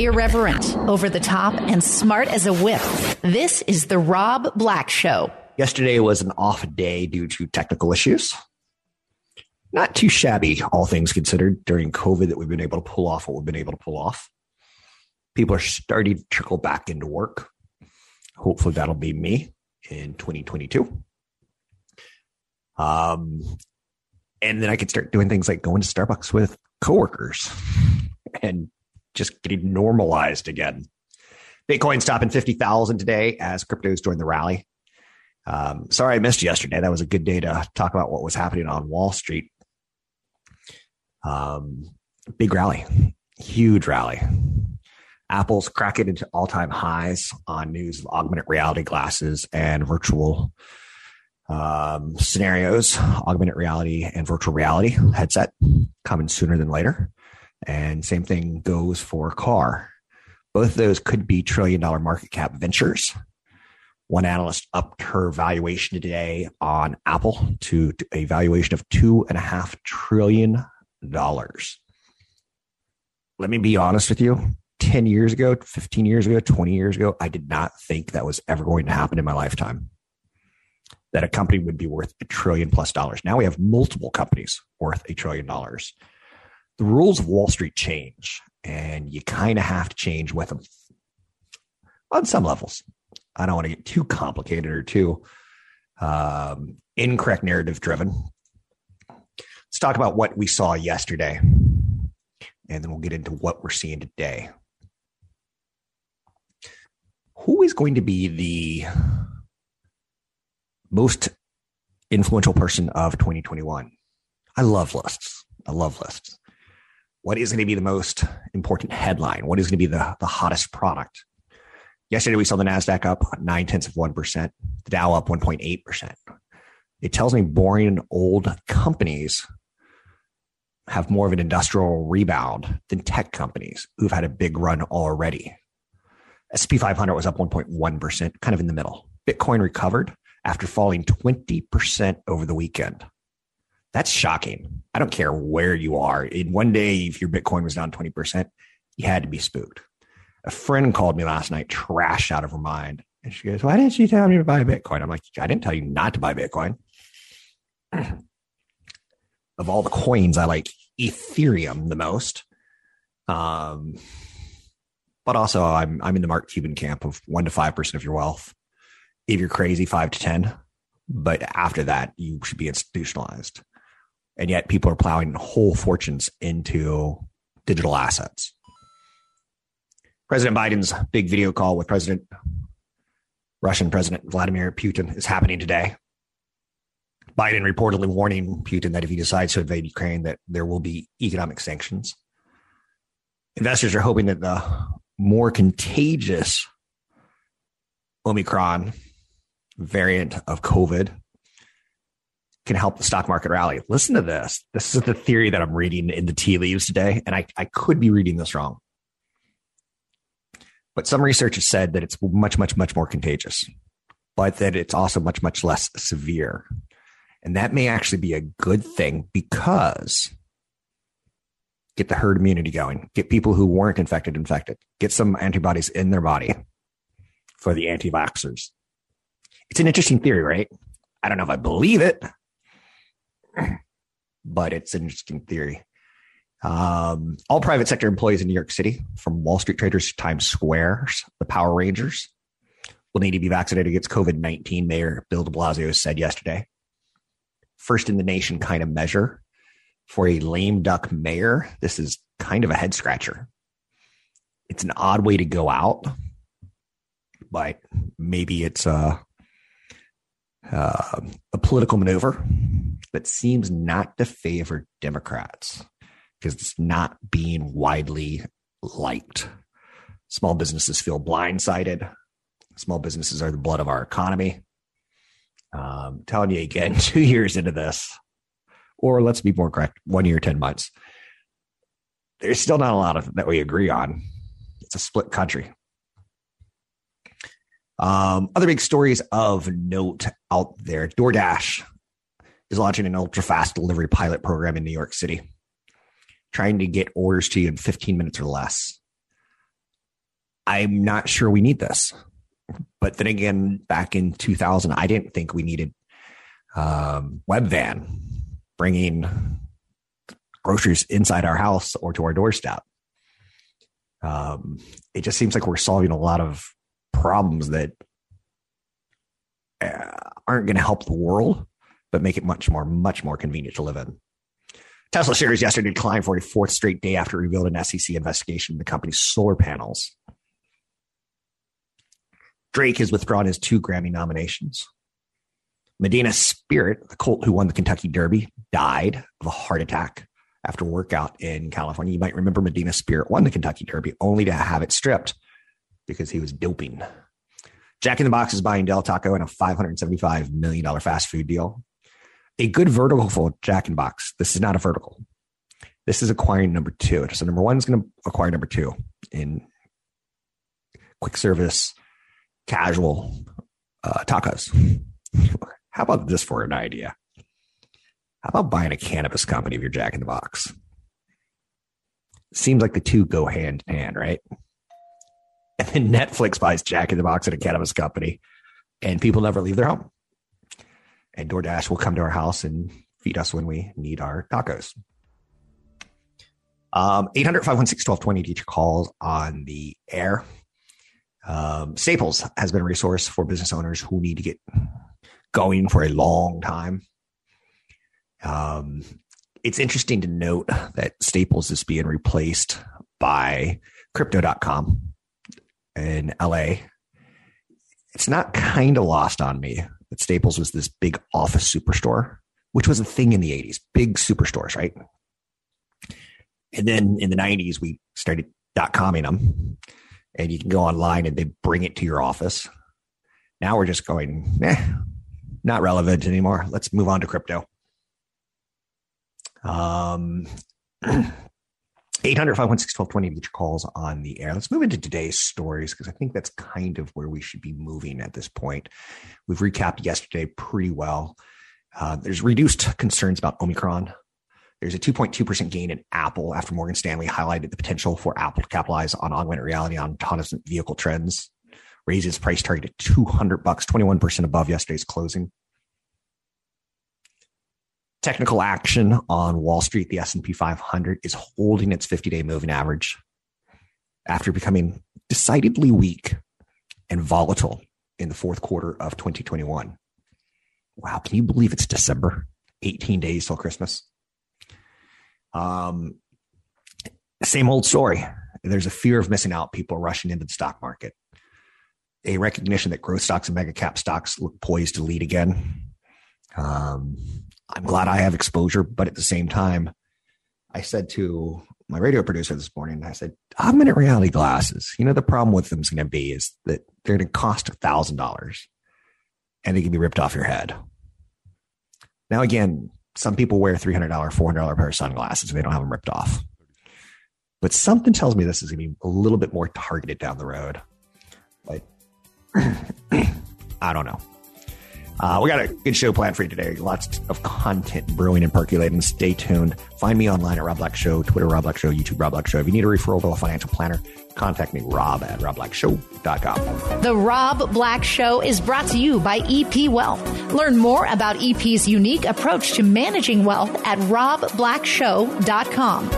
Irreverent, over the top, and smart as a whip. This is The Rob Black Show. Yesterday was an off day due to technical issues. Not too shabby, all things considered, during COVID that we've been able to pull off what we've been able to pull off. People are starting to trickle back into work. Hopefully, that'll be me in 2022. Um, and then I could start doing things like going to Starbucks with coworkers and just getting normalized again. Bitcoin stopping 50,000 today as cryptos join the rally. Um, sorry I missed yesterday. That was a good day to talk about what was happening on Wall Street. Um, big rally, huge rally. Apple's cracking into all time highs on news of augmented reality glasses and virtual um, scenarios, augmented reality and virtual reality headset coming sooner than later. And same thing goes for car. Both of those could be trillion dollar market cap ventures. One analyst upped her valuation today on Apple to a valuation of two and a half trillion dollars. Let me be honest with you. 10 years ago, 15 years ago, 20 years ago, I did not think that was ever going to happen in my lifetime. That a company would be worth a trillion plus dollars. Now we have multiple companies worth a trillion dollars the rules of Wall Street change, and you kind of have to change with them on some levels. I don't want to get too complicated or too um, incorrect narrative driven. Let's talk about what we saw yesterday, and then we'll get into what we're seeing today. Who is going to be the most influential person of 2021? I love lists. I love lists what is going to be the most important headline? What is going to be the, the hottest product? Yesterday, we saw the NASDAQ up nine tenths of 1%, the Dow up 1.8%. It tells me boring and old companies have more of an industrial rebound than tech companies who've had a big run already. SP 500 was up 1.1%, kind of in the middle. Bitcoin recovered after falling 20% over the weekend. That's shocking. I don't care where you are. In one day, if your Bitcoin was down 20%, you had to be spooked. A friend called me last night, trashed out of her mind. And she goes, Why didn't you tell me to buy Bitcoin? I'm like, I didn't tell you not to buy Bitcoin. of all the coins, I like Ethereum the most. Um, but also I'm I'm in the Mark Cuban camp of one to five percent of your wealth. If you're crazy, five to ten. But after that, you should be institutionalized and yet people are plowing whole fortunes into digital assets. President Biden's big video call with President Russian President Vladimir Putin is happening today. Biden reportedly warning Putin that if he decides to invade Ukraine, that there will be economic sanctions. Investors are hoping that the more contagious Omicron variant of COVID can help the stock market rally. Listen to this. This is the theory that I'm reading in the tea leaves today, and I, I could be reading this wrong. But some research has said that it's much, much, much more contagious, but that it's also much, much less severe. And that may actually be a good thing because get the herd immunity going, get people who weren't infected infected, get some antibodies in their body for the anti vaxxers. It's an interesting theory, right? I don't know if I believe it, but it's an interesting theory. Um, all private sector employees in New York City, from Wall Street traders to Times Square, the Power Rangers, will need to be vaccinated against COVID 19, Mayor Bill de Blasio said yesterday. First in the nation kind of measure for a lame duck mayor. This is kind of a head scratcher. It's an odd way to go out, but maybe it's a, uh, a political maneuver that seems not to favor Democrats because it's not being widely liked. Small businesses feel blindsided. Small businesses are the blood of our economy. Um, telling you again, two years into this, or let's be more correct, one year, 10 months, there's still not a lot of that we agree on. It's a split country. Um, other big stories of note out there DoorDash is launching an ultra fast delivery pilot program in New York City, trying to get orders to you in 15 minutes or less. I'm not sure we need this. But then again, back in 2000, I didn't think we needed um, Webvan bringing groceries inside our house or to our doorstep. Um, it just seems like we're solving a lot of problems that uh, aren't going to help the world, but make it much more, much more convenient to live in. Tesla shares yesterday declined for a fourth straight day after revealed an SEC investigation into the company's solar panels. Drake has withdrawn his two Grammy nominations. Medina Spirit, the colt who won the Kentucky Derby, died of a heart attack after workout in California. You might remember Medina Spirit won the Kentucky Derby only to have it stripped because he was doping. Jack in the Box is buying Del Taco in a $575 million fast food deal. A good vertical for Jack the Box. This is not a vertical. This is acquiring number two. So number one is going to acquire number two in quick service, casual uh, tacos. How about this for an idea? How about buying a cannabis company if you're Jack in the Box? Seems like the two go hand in hand, right? And then Netflix buys Jack in the Box and a cannabis company, and people never leave their home. And DoorDash will come to our house and feed us when we need our tacos. Um, 800 516 1220 to get calls on the air. Um, Staples has been a resource for business owners who need to get going for a long time. Um, it's interesting to note that Staples is being replaced by crypto.com in LA. It's not kind of lost on me that Staples was this big office superstore, which was a thing in the 80s, big superstores, right? And then in the 90s, we started dot comming them, and you can go online and they bring it to your office. Now we're just going, eh, not relevant anymore. Let's move on to crypto. Um, 800 516 1220 to get your calls on the air. Let's move into today's stories because I think that's kind of where we should be moving at this point. We've recapped yesterday pretty well. Uh, there's reduced concerns about Omicron. There's a 2.2% gain in Apple after Morgan Stanley highlighted the potential for Apple to capitalize on augmented reality on autonomous vehicle trends, raised its price target to 200 bucks, 21% above yesterday's closing technical action on Wall Street, the S&P 500 is holding its 50-day moving average after becoming decidedly weak and volatile in the fourth quarter of 2021. Wow, can you believe it's December? 18 days till Christmas. Um, same old story. There's a fear of missing out. People rushing into the stock market. A recognition that growth stocks and mega cap stocks look poised to lead again. Um, I'm glad I have exposure, but at the same time, I said to my radio producer this morning, I said, augmented reality glasses, you know, the problem with them is going to be is that they're going to cost a thousand dollars and they can be ripped off your head. Now, again, some people wear $300, $400 pair of sunglasses and they don't have them ripped off. But something tells me this is going to be a little bit more targeted down the road. But I don't know. Uh, we got a good show planned for you today. Lots of content brewing and percolating. Stay tuned. Find me online at Rob Black Show, Twitter Rob Black Show, YouTube Rob Black Show. If you need a referral for a financial planner, contact me, rob at robblackshow.com. The Rob Black Show is brought to you by EP Wealth. Learn more about EP's unique approach to managing wealth at robblackshow.com.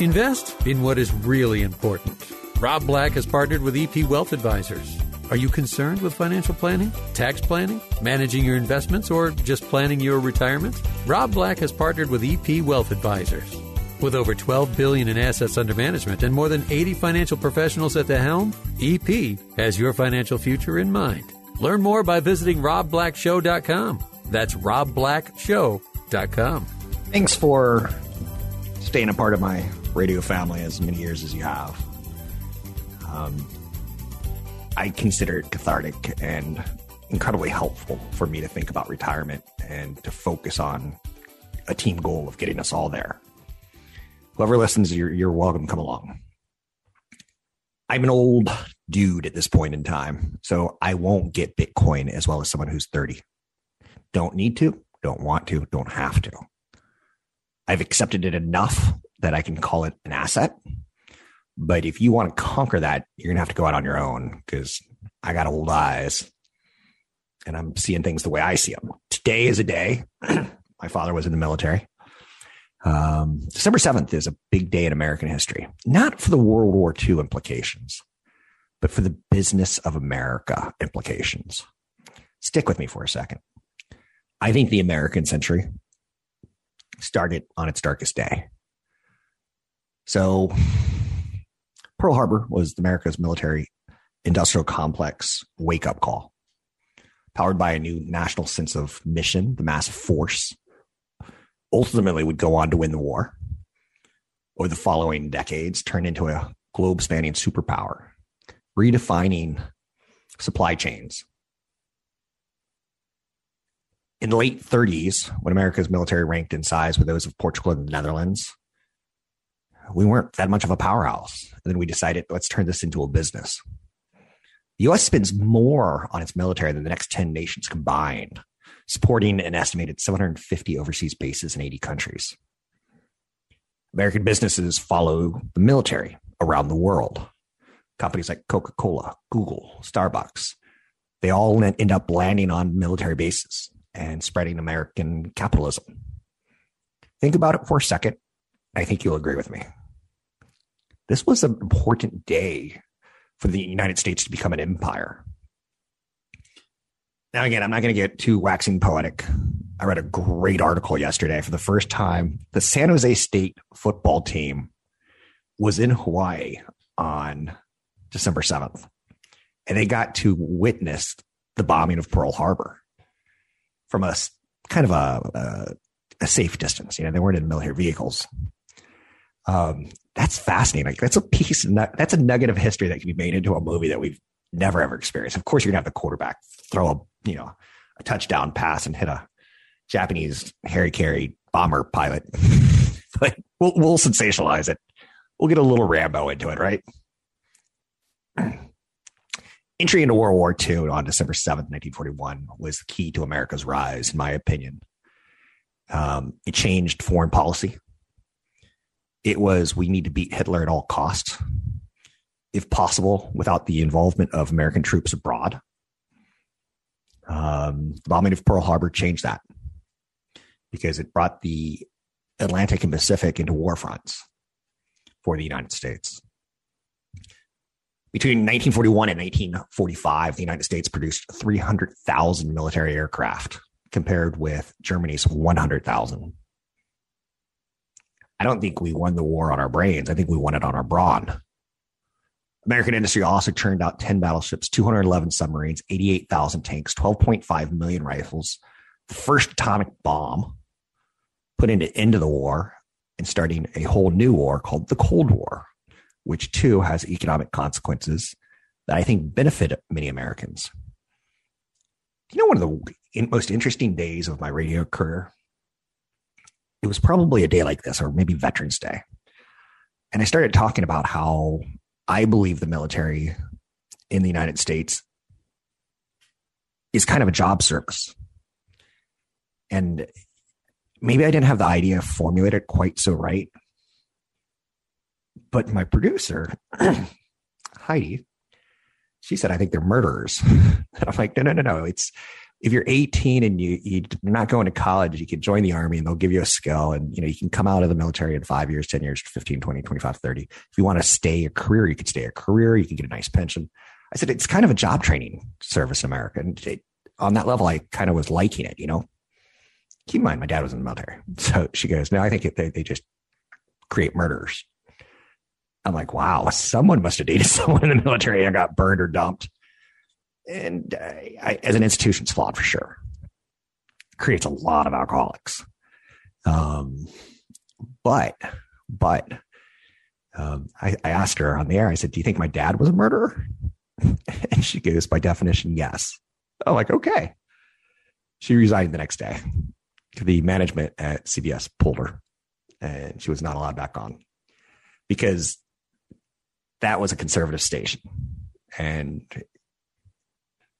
Invest in what is really important. Rob Black has partnered with EP Wealth Advisors are you concerned with financial planning, tax planning, managing your investments, or just planning your retirement? Rob Black has partnered with EP Wealth Advisors. With over 12 billion in assets under management and more than 80 financial professionals at the helm, EP has your financial future in mind. Learn more by visiting robblackshow.com. That's robblackshow.com. Thanks for staying a part of my radio family as many years as you have. Um, I consider it cathartic and incredibly helpful for me to think about retirement and to focus on a team goal of getting us all there. Whoever listens, you're, you're welcome to come along. I'm an old dude at this point in time, so I won't get Bitcoin as well as someone who's 30. Don't need to, don't want to, don't have to. I've accepted it enough that I can call it an asset. But if you want to conquer that, you're going to have to go out on your own because I got old eyes and I'm seeing things the way I see them. Today is a day. My father was in the military. Um, December 7th is a big day in American history, not for the World War II implications, but for the business of America implications. Stick with me for a second. I think the American century started on its darkest day. So, Pearl Harbor was America's military industrial complex wake up call, powered by a new national sense of mission, the massive force ultimately would go on to win the war over the following decades, turn into a globe spanning superpower, redefining supply chains. In the late 30s, when America's military ranked in size with those of Portugal and the Netherlands, we weren't that much of a powerhouse. And then we decided, let's turn this into a business. The US spends more on its military than the next 10 nations combined supporting an estimated 750 overseas bases in 80 countries. American businesses follow the military around the world. Companies like Coca Cola, Google, Starbucks, they all end up landing on military bases and spreading American capitalism. Think about it for a second. I think you'll agree with me. This was an important day for the United States to become an empire. Now, again, I'm not going to get too waxing poetic. I read a great article yesterday. For the first time, the San Jose State football team was in Hawaii on December 7th, and they got to witness the bombing of Pearl Harbor from a kind of a, a, a safe distance. You know, they weren't in military vehicles. Um, that's fascinating. Like that's a piece. That's a nugget of history that can be made into a movie that we've never ever experienced. Of course, you're gonna have the quarterback throw a you know, a touchdown pass and hit a Japanese Harry Carey bomber pilot. but we'll, we'll sensationalize it. We'll get a little Rambo into it, right? Entry into World War II on December 7th, 1941 was the key to America's rise, in my opinion. Um, it changed foreign policy. It was we need to beat Hitler at all costs, if possible, without the involvement of American troops abroad. Um, the bombing of Pearl Harbor changed that because it brought the Atlantic and Pacific into war fronts for the United States. Between 1941 and 1945, the United States produced 300,000 military aircraft compared with Germany's 100,000. I don't think we won the war on our brains. I think we won it on our brawn. American industry also turned out 10 battleships, 211 submarines, 88,000 tanks, 12.5 million rifles, the first atomic bomb, put an end to the war and starting a whole new war called the Cold War, which too has economic consequences that I think benefit many Americans. You know, one of the most interesting days of my radio career? It was probably a day like this, or maybe Veterans Day. And I started talking about how I believe the military in the United States is kind of a job service. And maybe I didn't have the idea formulated quite so right. But my producer, Heidi, she said, I think they're murderers. and I'm like, no, no, no, no. It's if you're 18 and you, you're not going to college, you can join the army and they'll give you a skill and, you know, you can come out of the military in five years, 10 years, 15, 20, 25, 30. If you want to stay a career, you can stay a career. You can get a nice pension. I said, it's kind of a job training service in America. And it, on that level, I kind of was liking it, you know, keep in mind, my dad was in the military. So she goes, no, I think they, they just create murderers. I'm like, wow, someone must have dated someone in the military and got burned or dumped and uh, I, as an institution, it's flawed for sure. creates a lot of alcoholics. Um, but, but um, I, I asked her on the air, I said, Do you think my dad was a murderer? and she goes, By definition, yes. I'm like, Okay. She resigned the next day. The management at CBS pulled her and she was not allowed back on because that was a conservative station. And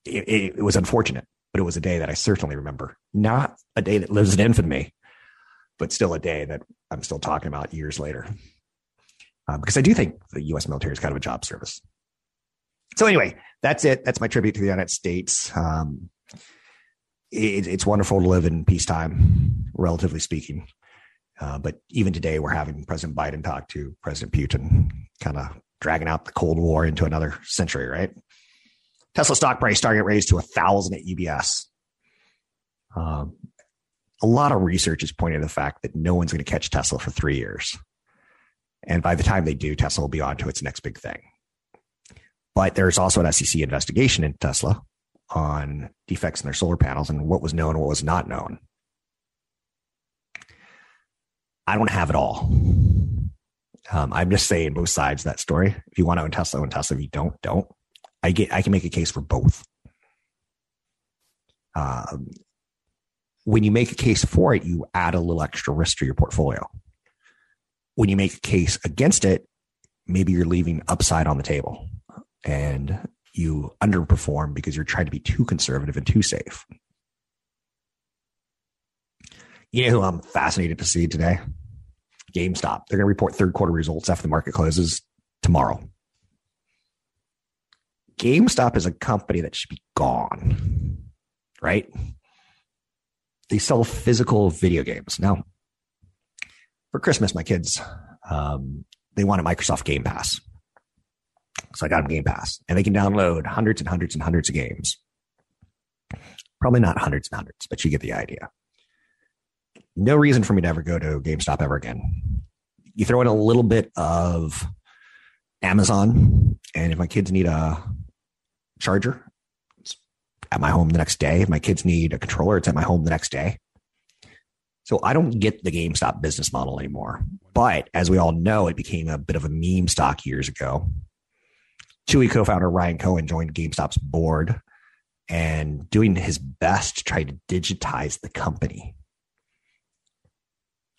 it, it, was unfortunate, but it was a day that I certainly remember. Not a day that lives in infamy, but still a day that I'm still talking about years later because I do think the U.S. military is kind of a job service. So anyway, that's it. That's my tribute to the United States. Um, it, it's wonderful to live in peacetime, relatively speaking. Uh, but even today, we're having President Biden talk to President Putin, kind of dragging out the Cold War into another century, right? Tesla stock price target raised to a thousand at UBS. Um, a lot of research is pointing to the fact that no one's going to catch Tesla for three years. And by the time they do, Tesla will be on to its next big thing. But there's also an SEC investigation in Tesla on defects in their solar panels and what was known what was not known. I don't have it all. Um, I'm just saying both sides of that story. If you want to own Tesla, own Tesla. If you don't, don't. I get. I can make a case for both. Um, when you make a case for it, you add a little extra risk to your portfolio when you make a case against it, maybe you're leaving upside on the table and you underperform because you're trying to be too conservative and too safe. You know who I'm fascinated to see today? GameStop. They're going to report third quarter results after the market closes tomorrow. GameStop is a company that should be gone, right? They sell physical video games. Now, for Christmas, my kids um, they wanted Microsoft Game Pass, so I got them Game Pass, and they can download hundreds and hundreds and hundreds of games. Probably not hundreds and hundreds, but you get the idea. No reason for me to ever go to GameStop ever again. You throw in a little bit of Amazon, and if my kids need a charger, it's at my home the next day. If my kids need a controller, it's at my home the next day. So I don't get the GameStop business model anymore. But as we all know, it became a bit of a meme stock years ago. Chewy co-founder Ryan Cohen joined GameStop's board and doing his best to try to digitize the company.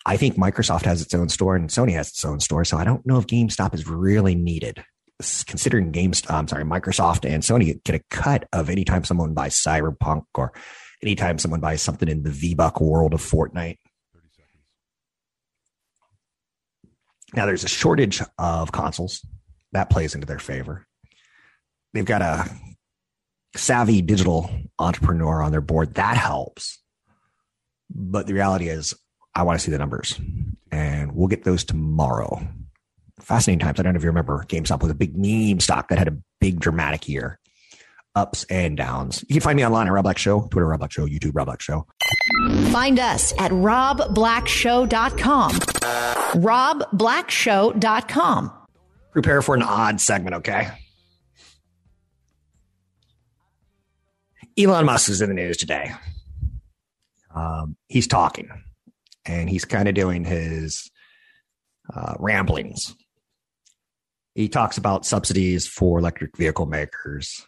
I think Microsoft has its own store and Sony has its own store, so I don't know if GameStop is really needed. Considering GameStop, uh, I'm sorry, Microsoft and Sony get a cut of anytime someone buys Cyberpunk or anytime someone buys something in the V-Buck world of Fortnite. Now there's a shortage of consoles that plays into their favor. They've got a savvy digital entrepreneur on their board that helps. But the reality is, I want to see the numbers, and we'll get those tomorrow. Fascinating times. I don't know if you remember, GameStop was a big meme stock that had a big dramatic year ups and downs. You can find me online at Rob Black Show, Twitter Rob Black Show, YouTube Rob Black Show. Find us at robblackshow.com. robblackshow.com. Prepare for an odd segment, okay? Elon Musk is in the news today. Um, he's talking and he's kind of doing his uh, ramblings. He talks about subsidies for electric vehicle makers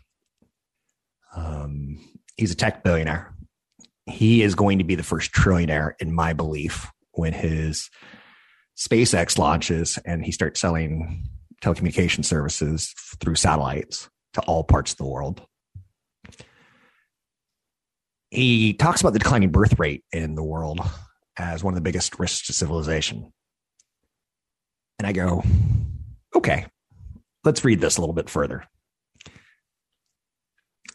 um, he's a tech billionaire. He is going to be the first trillionaire, in my belief, when his SpaceX launches and he starts selling telecommunication services through satellites to all parts of the world. He talks about the declining birth rate in the world as one of the biggest risks to civilization. And I go, okay, let's read this a little bit further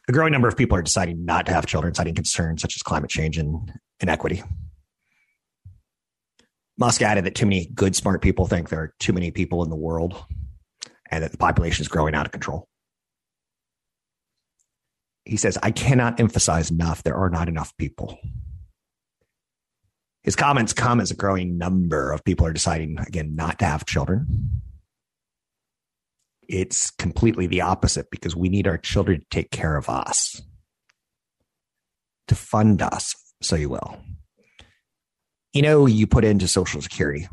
a growing number of people are deciding not to have children, citing concerns such as climate change and inequity. Musk added that too many good, smart people think there are too many people in the world and that the population is growing out of control. He says, I cannot emphasize enough there are not enough people. His comments come as a growing number of people are deciding, again, not to have children it's completely the opposite because we need our children to take care of us, to fund us, so you will. You know, you put into Social Security,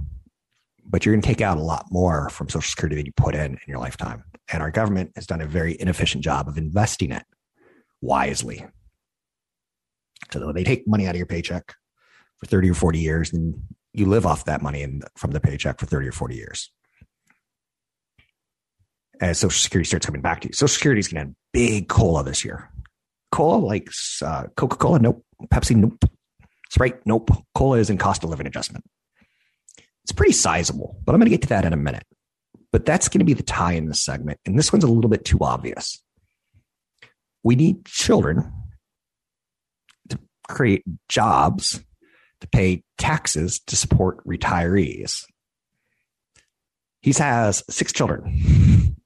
but you're going to take out a lot more from Social Security than you put in in your lifetime. And our government has done a very inefficient job of investing it wisely. So they take money out of your paycheck for 30 or 40 years, and you live off that money and from the paycheck for 30 or 40 years. As Social Security starts coming back to you, Social Security is going to have big cola this year. Cola, like uh, Coca Cola, nope. Pepsi, nope. Sprite, nope. Cola is in cost of living adjustment. It's pretty sizable, but I'm going to get to that in a minute. But that's going to be the tie in this segment. And this one's a little bit too obvious. We need children to create jobs to pay taxes to support retirees. He has six children.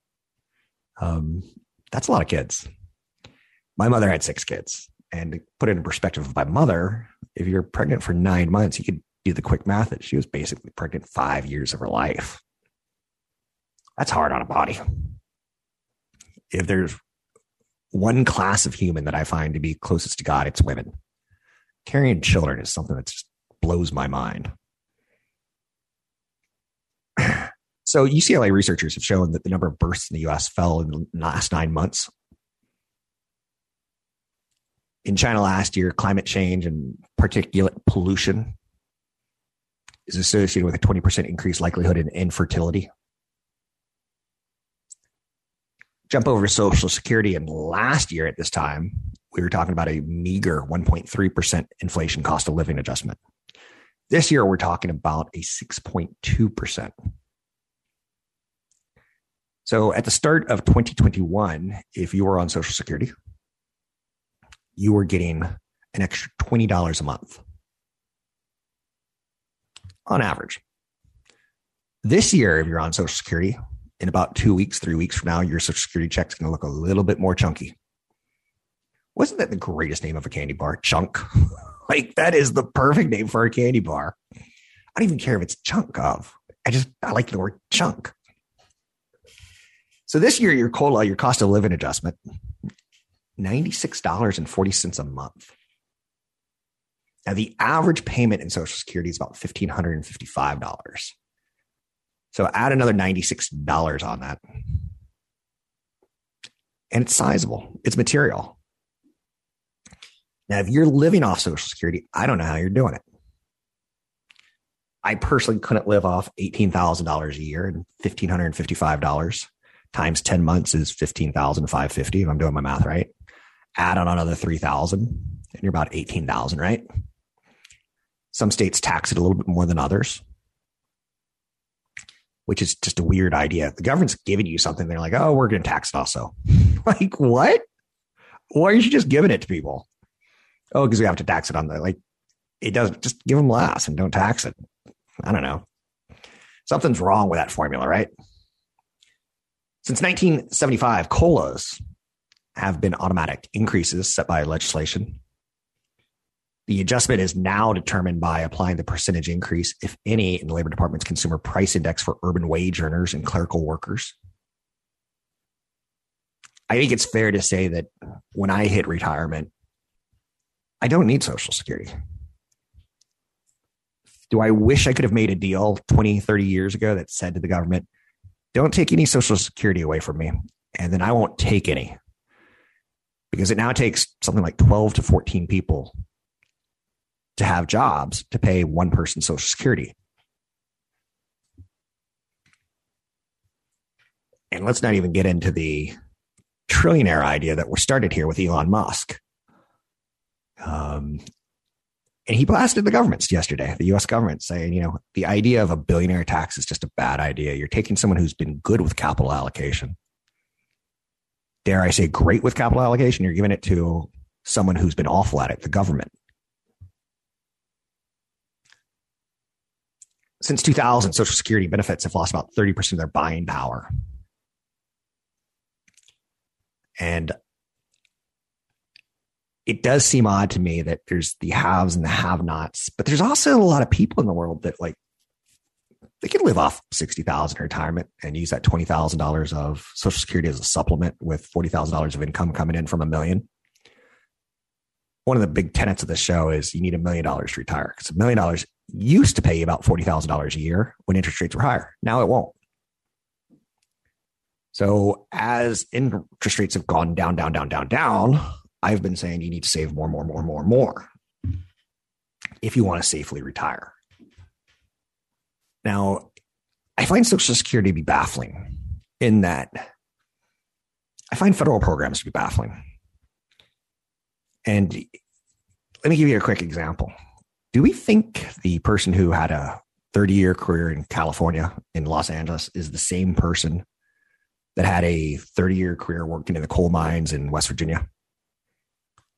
Um, that's a lot of kids. My mother had six kids. And to put it in perspective of my mother, if you're pregnant for nine months, you could do the quick math that she was basically pregnant five years of her life. That's hard on a body. If there's one class of human that I find to be closest to God, it's women. Carrying children is something that just blows my mind. So UCLA researchers have shown that the number of births in the US fell in the last nine months. In China last year, climate change and particulate pollution is associated with a 20% increased likelihood in infertility. Jump over to Social Security, and last year at this time, we were talking about a meager 1.3% inflation cost of living adjustment. This year, we're talking about a 6.2%. So at the start of 2021, if you were on Social Security, you were getting an extra $20 a month on average. This year, if you're on Social Security, in about two weeks, three weeks from now, your Social Security check's going to look a little bit more chunky. Wasn't that the greatest name of a candy bar? Chunk. like that is the perfect name for a candy bar. I don't even care if it's chunk of. I just I like the word chunk. So this year, your COLA, your cost of living adjustment, $96.40 a month. Now, the average payment in Social Security is about $1,555. So add another $96 on that. And it's sizable, it's material. Now, if you're living off Social Security, I don't know how you're doing it. I personally couldn't live off $18,000 a year and $1,555 times 10 months is 15,550 if I'm doing my math right. Add on another 3,000 and you're about 18,000, right? Some states tax it a little bit more than others, which is just a weird idea. The government's giving you something. They're like, oh, we're going to tax it also. like, what? Why aren't you just giving it to people? Oh, because we have to tax it on the, like, it doesn't, just give them less and don't tax it. I don't know. Something's wrong with that formula, right? Since 1975, COLAs have been automatic increases set by legislation. The adjustment is now determined by applying the percentage increase, if any, in the Labor Department's Consumer Price Index for urban wage earners and clerical workers. I think it's fair to say that when I hit retirement, I don't need Social Security. Do I wish I could have made a deal 20, 30 years ago that said to the government, don't take any Social Security away from me, and then I won't take any? Because it now takes something like 12 to 14 people to have jobs to pay one person Social Security. And let's not even get into the trillionaire idea that was started here with Elon Musk. Um, and he blasted the governments yesterday, the US government, saying, you know, the idea of a billionaire tax is just a bad idea. You're taking someone who's been good with capital allocation. Dare I say, great with capital allocation, you're giving it to someone who's been awful at it, the government. Since 2000, Social Security benefits have lost about 30% of their buying power. And it does seem odd to me that there's the haves and the have nots, but there's also a lot of people in the world that like they can live off 60,000 retirement and use that $20,000 of social security as a supplement with $40,000 of income coming in from a million. One of the big tenets of the show is you need a million dollars to retire because a million dollars used to pay you about $40,000 a year when interest rates were higher. Now it won't. So as interest rates have gone down, down, down, down, down, I've been saying you need to save more, more, more, more, more if you want to safely retire. Now, I find Social Security to be baffling in that I find federal programs to be baffling. And let me give you a quick example. Do we think the person who had a 30 year career in California, in Los Angeles, is the same person that had a 30 year career working in the coal mines in West Virginia?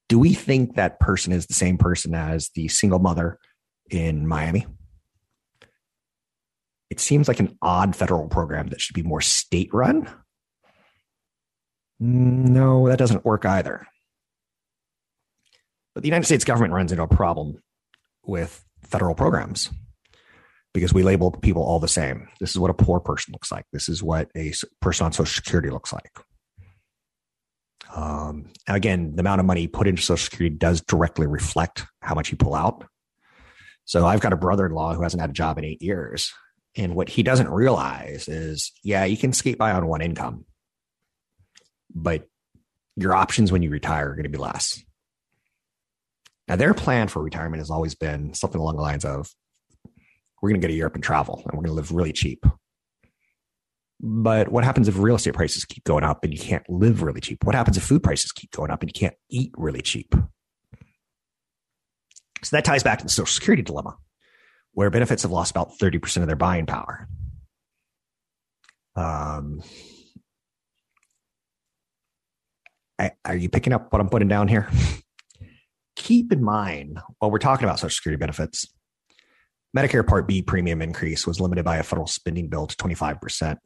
Do we think that person is the same person as the single mother in Miami? It seems like an odd federal program that should be more state run. No, that doesn't work either. But the United States government runs into a problem with federal programs because we label people all the same. This is what a poor person looks like. This is what a person on Social Security looks like. Um, again, the amount of money put into Social Security does directly reflect how much you pull out. So I've got a brother in law who hasn't had a job in eight years. And what he doesn't realize is, yeah, you can skate by on one income, but your options when you retire are going to be less. Now, their plan for retirement has always been something along the lines of we're going to go to Europe and travel and we're going to live really cheap. But what happens if real estate prices keep going up and you can't live really cheap? What happens if food prices keep going up and you can't eat really cheap? So that ties back to the Social Security dilemma, where benefits have lost about 30% of their buying power. Um, are you picking up what I'm putting down here? Keep in mind while we're talking about Social Security benefits, Medicare Part B premium increase was limited by a federal spending bill to 25%.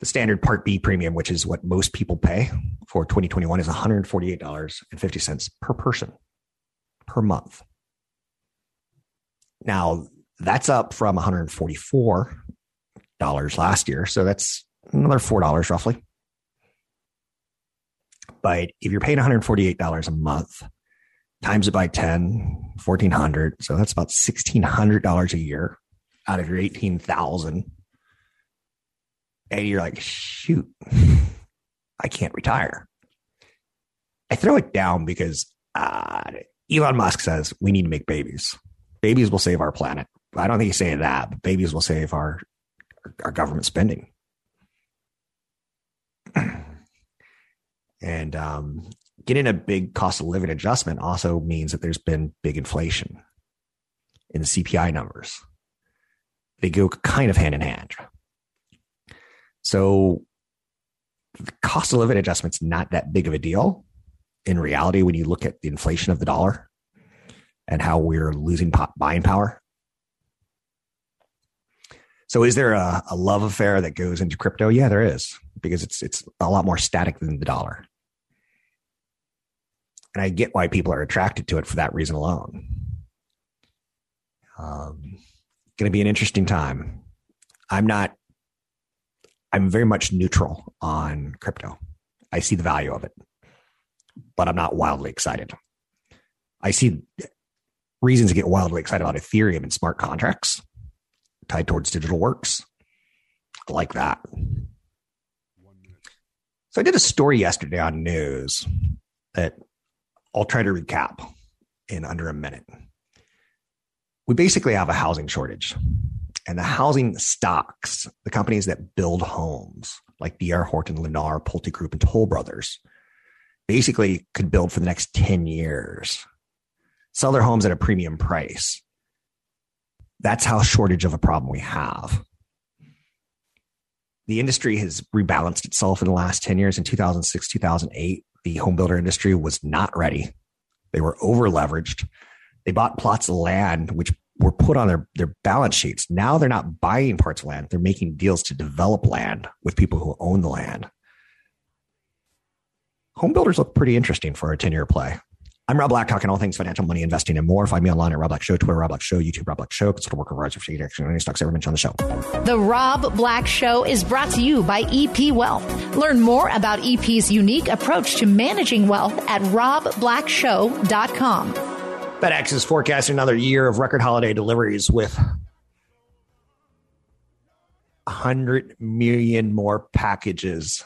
The standard Part B premium, which is what most people pay for 2021, is $148.50 per person per month. Now, that's up from $144 last year. So that's another $4 roughly. But if you're paying $148 a month, times it by 10, 1400. So that's about $1,600 a year out of your 18,000 and you're like, shoot, I can't retire. I throw it down because uh, Elon Musk says we need to make babies. Babies will save our planet. I don't think he's saying that, but babies will save our our government spending. and um, getting a big cost of living adjustment also means that there's been big inflation in the CPI numbers. They go kind of hand in hand. So cost of living adjustment's not that big of a deal in reality when you look at the inflation of the dollar and how we're losing buying power. So is there a, a love affair that goes into crypto? Yeah, there is because it's it's a lot more static than the dollar. And I get why people are attracted to it for that reason alone. Um, going to be an interesting time. I'm not I'm very much neutral on crypto. I see the value of it, but I'm not wildly excited. I see reasons to get wildly excited about Ethereum and smart contracts tied towards digital works. I like that. So I did a story yesterday on news that I'll try to recap in under a minute. We basically have a housing shortage and the housing stocks, the companies that build homes like D.R. Horton, Lennar, Pulte Group, and Toll Brothers, basically could build for the next 10 years, sell their homes at a premium price. That's how shortage of a problem we have. The industry has rebalanced itself in the last 10 years. In 2006, 2008, the home builder industry was not ready. They were over leveraged. They bought plots of land, which were put on their, their balance sheets. Now they're not buying parts of land. They're making deals to develop land with people who own the land. Home builders look pretty interesting for a 10 year play. I'm Rob Black, talking all things financial, money, investing, and more. Find me online at Rob Black Show, Twitter, Rob Black Show, YouTube, Rob Black Show. Consult a worker rights for action any stocks ever mentioned on the show. The Rob Black Show is brought to you by EP Wealth. Learn more about EP's unique approach to managing wealth at robblackshow.com. FedEx is forecasting another year of record holiday deliveries with 100 million more packages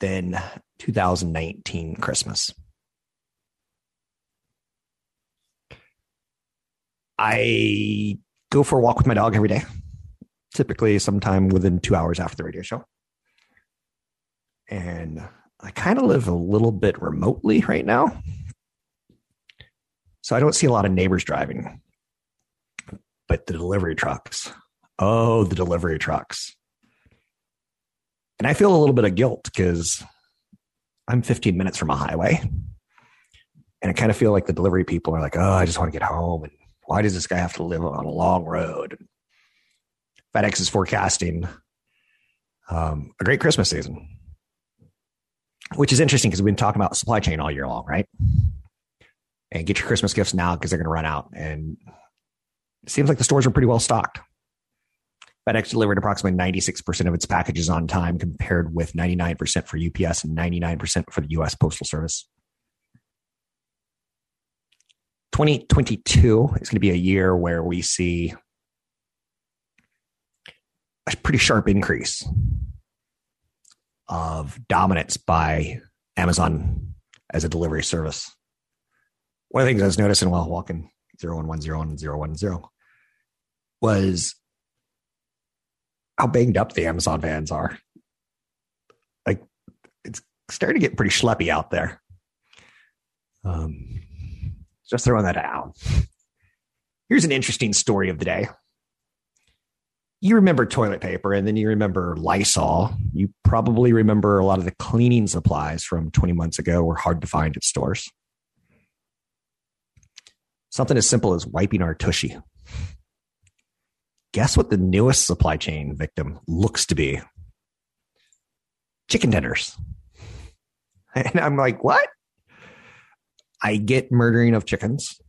than 2019 Christmas. I go for a walk with my dog every day, typically sometime within two hours after the radio show. And I kind of live a little bit remotely right now. So I don't see a lot of neighbors driving. But the delivery trucks, oh, the delivery trucks. And I feel a little bit of guilt because I'm 15 minutes from a highway. And I kind of feel like the delivery people are like, oh, I just want to get home. And why does this guy have to live on a long road? FedEx is forecasting um, a great Christmas season, which is interesting because we've been talking about supply chain all year long, right? And get your Christmas gifts now because they're going to run out. And it seems like the stores are pretty well stocked. FedEx delivered approximately 96% of its packages on time, compared with 99% for UPS and 99% for the US Postal Service. 2022 is going to be a year where we see a pretty sharp increase of dominance by Amazon as a delivery service. One of the things I was noticing while walking 0110 and 010 was how banged up the Amazon vans are. Like it's starting to get pretty schleppy out there. Um, just throwing that out. Here's an interesting story of the day. You remember toilet paper and then you remember Lysol. You probably remember a lot of the cleaning supplies from 20 months ago were hard to find at stores. Something as simple as wiping our tushy. Guess what the newest supply chain victim looks to be? Chicken tenders. And I'm like, what? I get murdering of chickens,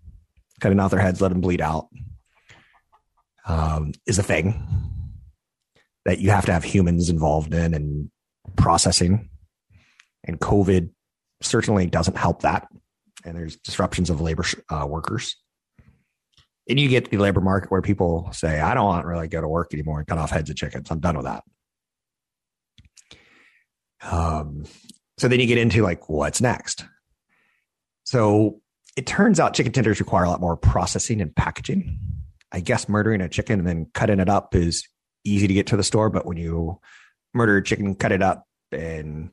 cutting off their heads, let them bleed out, um, is a thing that you have to have humans involved in and processing. And COVID certainly doesn't help that. And there's disruptions of labor uh, workers. And you get the labor market where people say, I don't want to really go to work anymore and cut off heads of chickens. I'm done with that. Um, so then you get into like, what's next? So it turns out chicken tenders require a lot more processing and packaging. I guess murdering a chicken and then cutting it up is easy to get to the store, but when you murder a chicken, cut it up and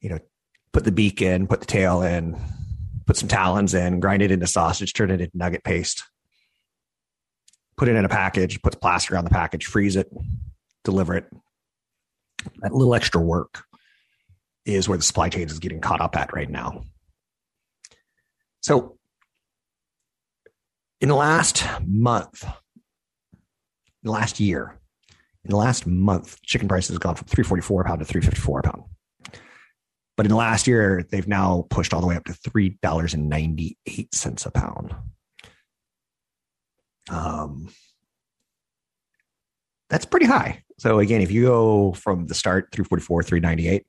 you know, put the beak in, put the tail in, put some talons in, grind it into sausage, turn it into nugget paste, put it in a package, put the plastic on the package, freeze it, deliver it. That little extra work is where the supply chain is getting caught up at right now. So, in the last month, in the last year, in the last month, chicken prices have gone from 344 a pound to 354 a pound. But in the last year, they've now pushed all the way up to $3.98 a pound. Um, that's pretty high. So again, if you go from the start 344, 398,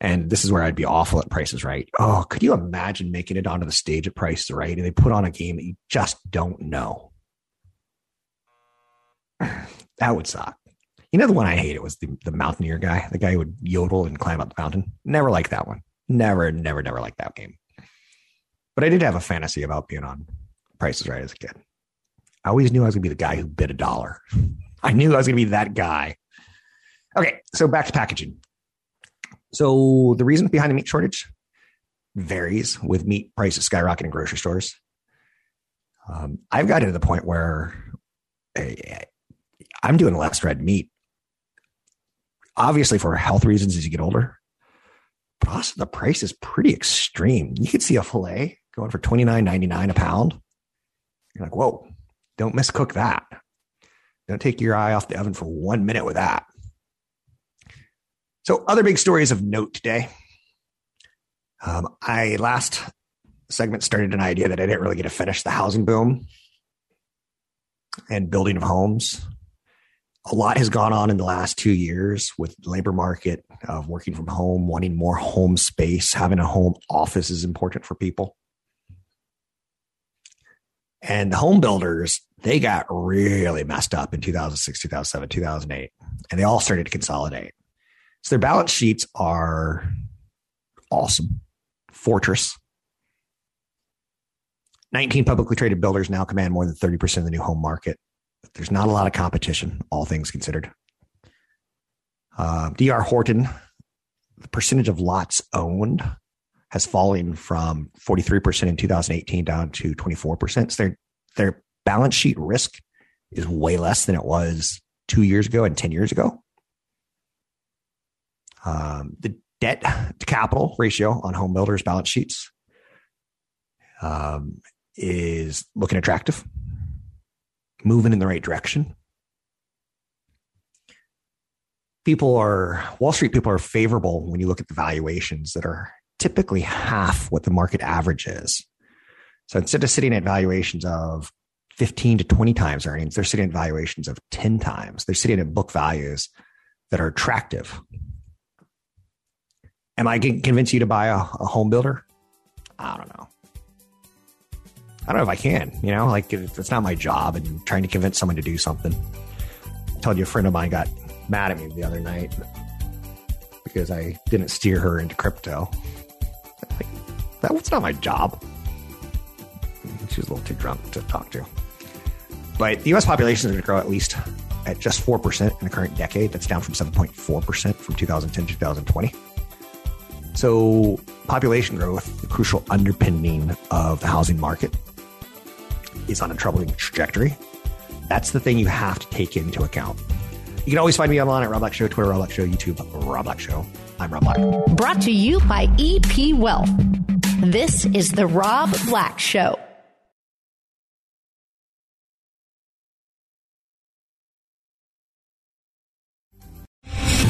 and this is where I'd be awful at Price Is Right. Oh, could you imagine making it onto the stage at Price Is Right and they put on a game that you just don't know? that would suck. You know the one I hated was the, the mountaineer guy, the guy who would yodel and climb up the mountain. Never liked that one. Never, never, never liked that game. But I did have a fantasy about being on Price Is Right as a kid. I always knew I was gonna be the guy who bid a dollar. I knew I was gonna be that guy. Okay, so back to packaging. So the reason behind the meat shortage varies with meat prices skyrocketing in grocery stores. Um, I've gotten to the point where I, I'm doing less red meat, obviously for health reasons as you get older. But also the price is pretty extreme. You could see a fillet going for twenty nine ninety nine a pound. You're like, whoa! Don't miscook that. Don't take your eye off the oven for one minute with that. So, other big stories of note today. Um, I last segment started an idea that I didn't really get to finish the housing boom and building of homes. A lot has gone on in the last two years with labor market of working from home, wanting more home space, having a home office is important for people. And the home builders, they got really messed up in 2006, 2007, 2008, and they all started to consolidate. So their balance sheets are awesome. Fortress. 19 publicly traded builders now command more than 30% of the new home market. There's not a lot of competition, all things considered. Uh, DR Horton, the percentage of lots owned has fallen from 43% in 2018 down to 24%. So their, their balance sheet risk is way less than it was two years ago and 10 years ago. Um, the debt to capital ratio on home builders' balance sheets um, is looking attractive, moving in the right direction. People are, Wall Street people are favorable when you look at the valuations that are typically half what the market average is. So instead of sitting at valuations of 15 to 20 times earnings, they're sitting at valuations of 10 times. They're sitting at book values that are attractive. Am I going to convince you to buy a, a home builder? I don't know. I don't know if I can, you know, like if it's not my job and trying to convince someone to do something. I told you a friend of mine got mad at me the other night because I didn't steer her into crypto. Like, that was not my job. She was a little too drunk to talk to. But the US population is going to grow at least at just 4% in the current decade. That's down from 7.4% from 2010 to 2020. So, population growth, the crucial underpinning of the housing market, is on a troubling trajectory. That's the thing you have to take into account. You can always find me online at Rob Black Show, Twitter, Rob Black Show, YouTube, Rob Black Show. I'm Rob Black. Brought to you by EP Wealth. This is the Rob Black Show.